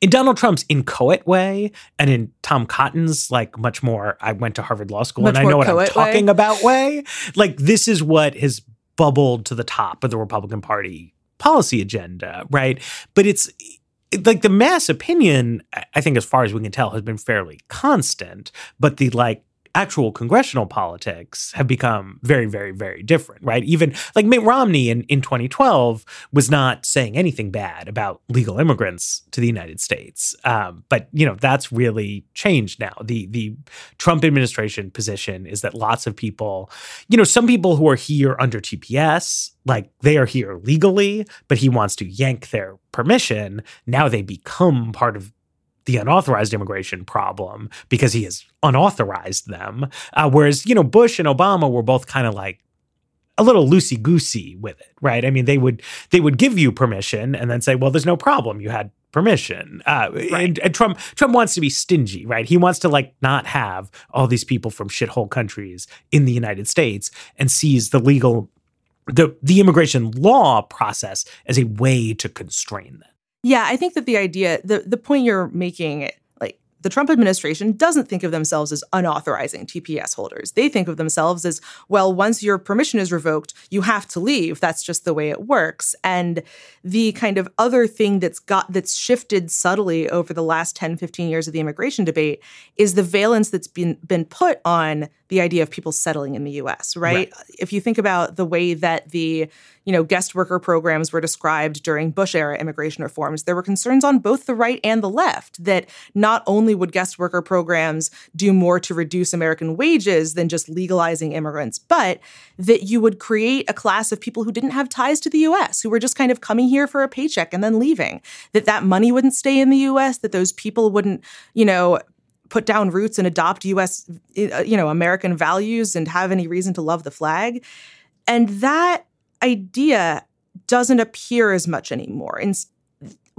in Donald Trump's inchoate way and in Tom Cotton's like much more I went to Harvard Law School much and I know what I'm way. talking about way like this is what has bubbled to the top of the Republican Party policy agenda right but it's like the mass opinion I think as far as we can tell has been fairly constant but the like actual congressional politics have become very, very, very different, right? Even like Mitt Romney in, in 2012 was not saying anything bad about legal immigrants to the United States. Um, but, you know, that's really changed now. The, the Trump administration position is that lots of people, you know, some people who are here under TPS, like they are here legally, but he wants to yank their permission. Now they become part of the unauthorized immigration problem because he has unauthorized them. Uh, whereas, you know, Bush and Obama were both kind of like a little loosey goosey with it, right? I mean, they would they would give you permission and then say, "Well, there's no problem. You had permission." Uh, right. and, and, Trump Trump wants to be stingy, right? He wants to like not have all these people from shithole countries in the United States and sees the legal the the immigration law process as a way to constrain them. Yeah, I think that the idea, the the point you're making, like the Trump administration doesn't think of themselves as unauthorizing TPS holders. They think of themselves as, well, once your permission is revoked, you have to leave. That's just the way it works. And the kind of other thing that's got that's shifted subtly over the last 10, 15 years of the immigration debate is the valence that's been been put on the idea of people settling in the US, right? right? If you think about the way that the, you know, guest worker programs were described during Bush era immigration reforms, there were concerns on both the right and the left that not only would guest worker programs do more to reduce American wages than just legalizing immigrants, but that you would create a class of people who didn't have ties to the US, who were just kind of coming here for a paycheck and then leaving. That that money wouldn't stay in the US, that those people wouldn't, you know, put down roots and adopt US uh, you know American values and have any reason to love the flag and that idea doesn't appear as much anymore. And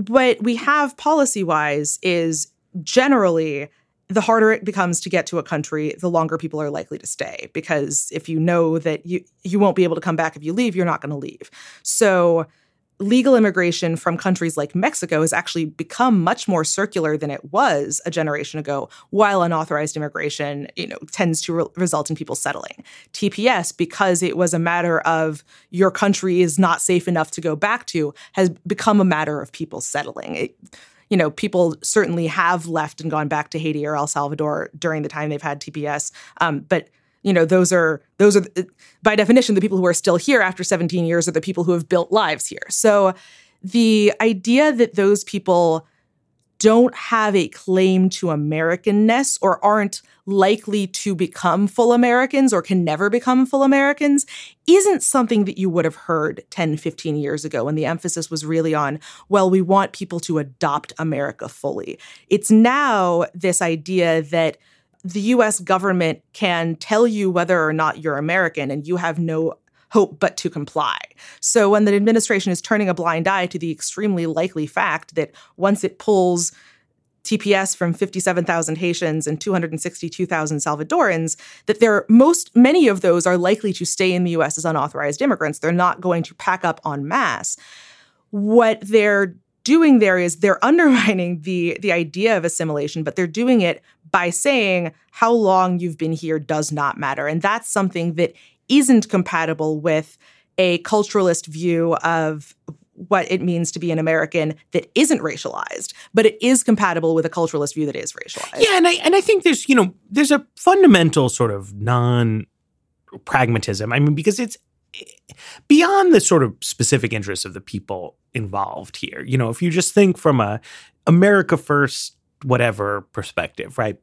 what we have policy wise is generally the harder it becomes to get to a country the longer people are likely to stay because if you know that you you won't be able to come back if you leave you're not going to leave. So legal immigration from countries like Mexico has actually become much more circular than it was a generation ago, while unauthorized immigration, you know, tends to re- result in people settling. TPS, because it was a matter of your country is not safe enough to go back to, has become a matter of people settling. It, you know, people certainly have left and gone back to Haiti or El Salvador during the time they've had TPS, um, but you know those are those are uh, by definition the people who are still here after 17 years are the people who have built lives here. So the idea that those people don't have a claim to americanness or aren't likely to become full americans or can never become full americans isn't something that you would have heard 10 15 years ago when the emphasis was really on well we want people to adopt america fully. It's now this idea that the US government can tell you whether or not you're American and you have no hope but to comply. So when the administration is turning a blind eye to the extremely likely fact that once it pulls TPS from 57,000 Haitians and 262,000 Salvadorans, that there most many of those are likely to stay in the US as unauthorized immigrants. They're not going to pack up en masse. What they're doing there is they're undermining the the idea of assimilation, but they're doing it by saying how long you've been here does not matter. And that's something that isn't compatible with a culturalist view of what it means to be an American that isn't racialized, but it is compatible with a culturalist view that is racialized. Yeah, and I and I think there's, you know, there's a fundamental sort of non pragmatism. I mean, because it's beyond the sort of specific interests of the people involved here. You know, if you just think from a America first whatever perspective, right?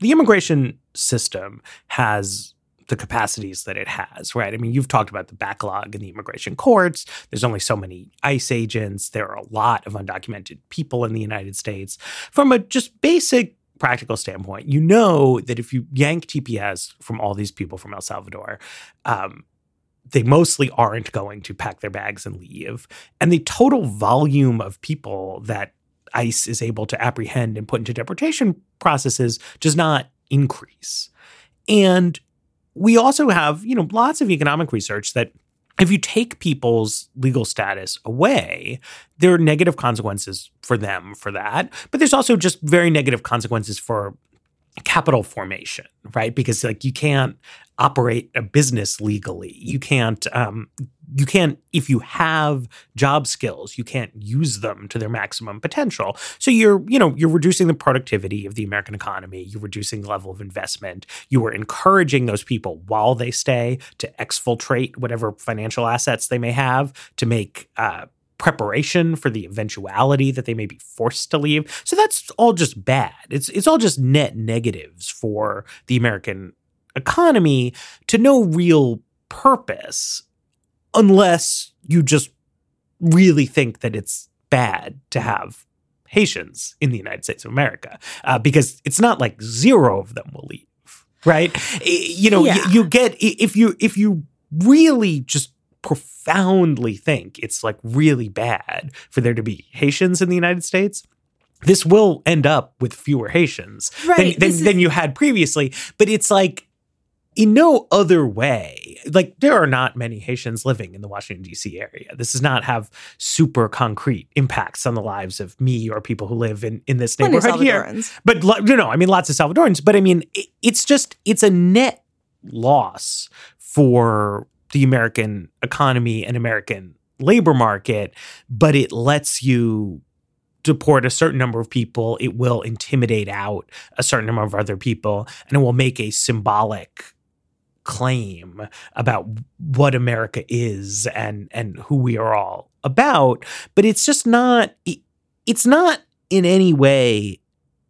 The immigration system has the capacities that it has, right? I mean, you've talked about the backlog in the immigration courts. There's only so many ICE agents. There are a lot of undocumented people in the United States. From a just basic practical standpoint, you know that if you yank TPS from all these people from El Salvador, um, they mostly aren't going to pack their bags and leave. And the total volume of people that ICE is able to apprehend and put into deportation processes does not increase. And we also have, you know, lots of economic research that if you take people's legal status away, there are negative consequences for them for that. But there's also just very negative consequences for capital formation, right? Because like you can't operate a business legally. You can't um, you can't if you have job skills, you can't use them to their maximum potential. So you're, you know, you're reducing the productivity of the American economy, you're reducing the level of investment, you are encouraging those people while they stay to exfiltrate whatever financial assets they may have to make uh, preparation for the eventuality that they may be forced to leave. So that's all just bad. It's it's all just net negatives for the American economy to no real purpose unless you just really think that it's bad to have Haitians in the United States of America uh, because it's not like zero of them will leave, right? You know, yeah. you, you get if you if you really just profoundly think it's like really bad for there to be Haitians in the United States, this will end up with fewer Haitians right, than, than, is- than you had previously. But it's like, in no other way, like there are not many Haitians living in the Washington, D.C. area. This does not have super concrete impacts on the lives of me or people who live in, in this neighborhood here. But, you know, I mean, lots of Salvadorans, but I mean, it, it's just, it's a net loss for the American economy and American labor market, but it lets you deport a certain number of people. It will intimidate out a certain number of other people, and it will make a symbolic claim about what America is and and who we are all about. But it's just not. It's not in any way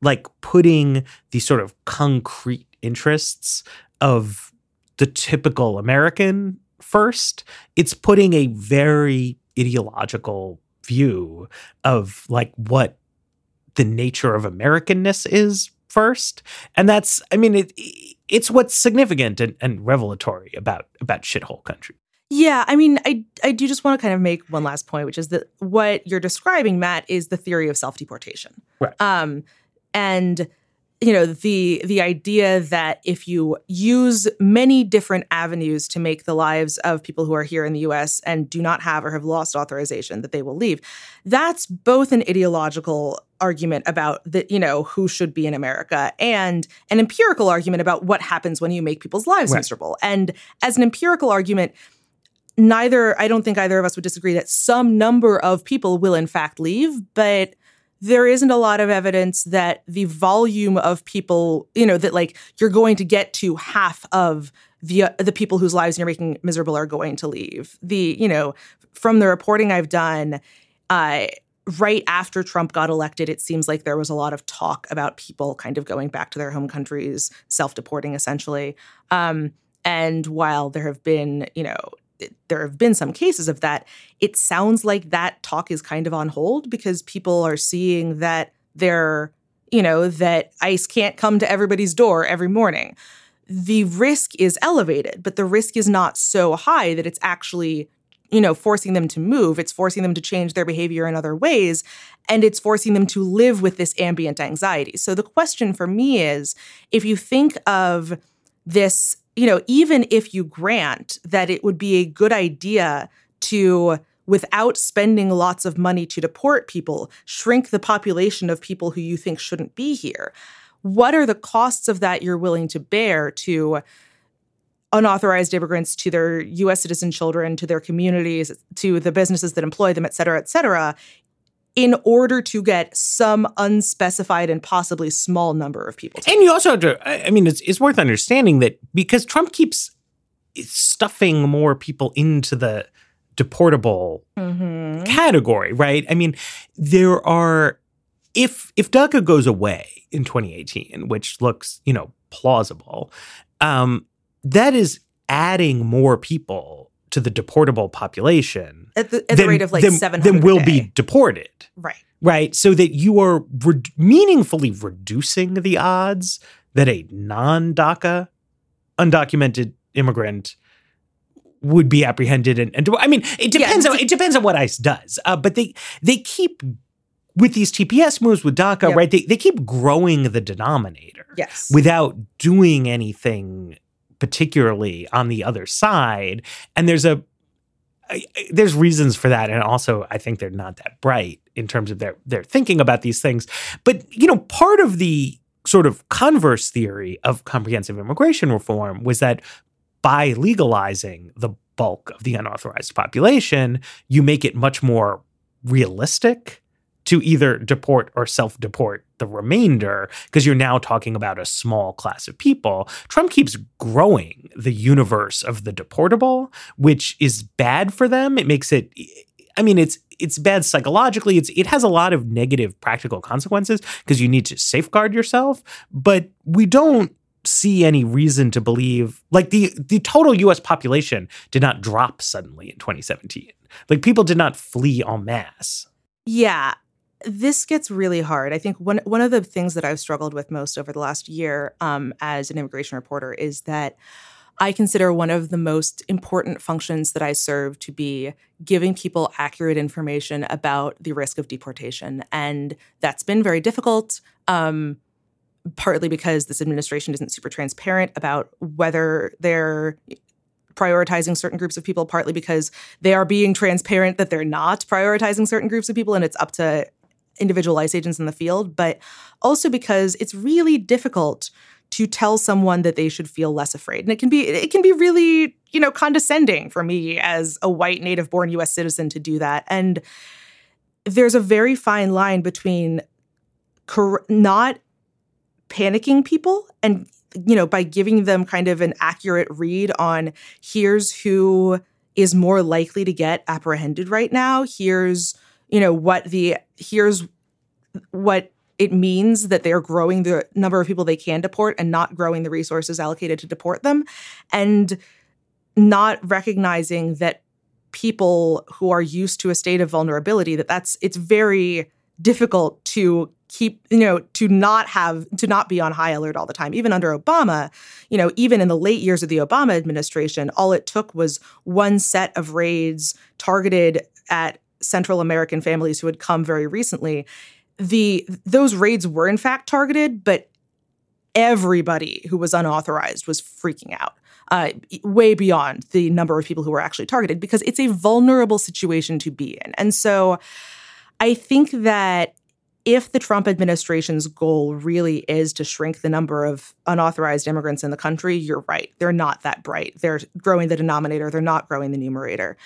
like putting the sort of concrete interests of the typical American first. It's putting a very ideological view of like what the nature of Americanness is first. And that's, I mean, it, it's what's significant and, and revelatory about about shithole country. Yeah, I mean, I I do just want to kind of make one last point, which is that what you're describing, Matt, is the theory of self deportation. Right. Um, and you know the the idea that if you use many different avenues to make the lives of people who are here in the US and do not have or have lost authorization that they will leave that's both an ideological argument about that you know who should be in America and an empirical argument about what happens when you make people's lives right. miserable and as an empirical argument neither I don't think either of us would disagree that some number of people will in fact leave but there isn't a lot of evidence that the volume of people, you know, that like you're going to get to half of the uh, the people whose lives you're making miserable are going to leave. The, you know, from the reporting I've done, uh, right after Trump got elected, it seems like there was a lot of talk about people kind of going back to their home countries, self-deporting essentially. Um, and while there have been, you know, there have been some cases of that. It sounds like that talk is kind of on hold because people are seeing that they're, you know, that ICE can't come to everybody's door every morning. The risk is elevated, but the risk is not so high that it's actually, you know, forcing them to move. It's forcing them to change their behavior in other ways. And it's forcing them to live with this ambient anxiety. So the question for me is if you think of this you know, even if you grant that it would be a good idea to without spending lots of money to deport people, shrink the population of people who you think shouldn't be here. What are the costs of that you're willing to bear to unauthorized immigrants, to their US citizen children, to their communities, to the businesses that employ them, et cetera, et cetera, in order to get some unspecified and possibly small number of people. And you also have to, I mean, it's, it's worth understanding that because Trump keeps stuffing more people into the deportable mm-hmm. category, right? I mean, there are, if, if DACA goes away in 2018, which looks, you know, plausible, um, that is adding more people to the deportable population at the, at the rate of like than, 700 than will be deported. Right. Right. So that you are re- meaningfully reducing the odds that a non DACA undocumented immigrant would be apprehended and, and I mean it depends Yeah, on it depends on what ICE does. Uh, but they they keep with these TPS moves with DACA, Yep. right? They they keep growing the denominator Yes. without doing anything particularly on the other side. And there's a there's reasons for that, and also I think they're not that bright in terms of their their thinking about these things. But you know, part of the sort of converse theory of comprehensive immigration reform was that by legalizing the bulk of the unauthorized population, you make it much more realistic to either deport or self deport the remainder because you're now talking about a small class of people. Trump keeps growing the universe of the deportable, which is bad for them. It makes it I mean it's it's bad psychologically. It's it has a lot of negative practical consequences because you need to safeguard yourself, but we don't see any reason to believe like the the total US population did not drop suddenly in 2017. Like people did not flee en masse. Yeah. This gets really hard. I think one one of the things that I've struggled with most over the last year um, as an immigration reporter is that I consider one of the most important functions that I serve to be giving people accurate information about the risk of deportation. And that's been very difficult, um, partly because this administration isn't super transparent about whether they're prioritizing certain groups of people, partly because they are being transparent that they're not prioritizing certain groups of people and it's up to individual ICE agents in the field, but also because it's really difficult to tell someone that they should feel less afraid. And it can be it can be really, you know, condescending for me as a white native born US citizen to do that. And there's a very fine line between cor- not panicking people and you know by giving them kind of an accurate read on here's who is more likely to get apprehended right now here's you know what the here's what it means that they're growing the number of people they can deport and not growing the resources allocated to deport them. And not recognizing that people who are used to a state of vulnerability that that's it's very difficult to keep you know to not have to not be on high alert all the time. Even under obama you know even in the late years of the obama administration all it took was one set of raids targeted at central american families who had come very recently the those raids were in fact targeted but everybody who was unauthorized was freaking out uh, way beyond the number of people who were actually targeted because it's a vulnerable situation to be in and so i think that if the Trump administration's goal really is to shrink the number of unauthorized immigrants in the country, you're right. They're not that bright. They're growing the denominator, they're not growing the numerator.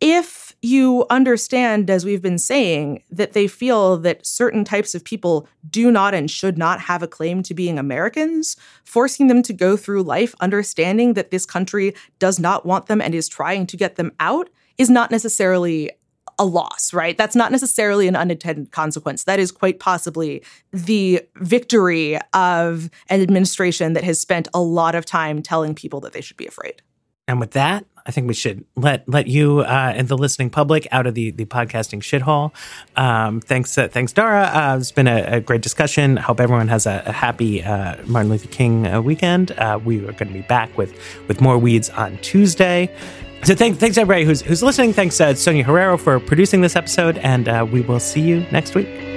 If you understand, as we've been saying, that they feel that certain types of people do not and should not have a claim to being Americans, forcing them to go through life understanding that this country does not want them and is trying to get them out is not necessarily a loss, right? That's not necessarily an unintended consequence. That is quite possibly the victory of an administration that has spent a lot of time telling people that they should be afraid. And with that, I think we should let let you uh, and the listening public out of the the podcasting shithole. Um, thanks, uh, thanks, Dara. Uh, it's been a, a great discussion. Hope everyone has a, a happy uh, Martin Luther King uh, weekend. Uh, we are going to be back with with more weeds on Tuesday. So thanks, thanks everybody who's who's listening. Thanks, Sonia Herrero for producing this episode, and we will see you next week.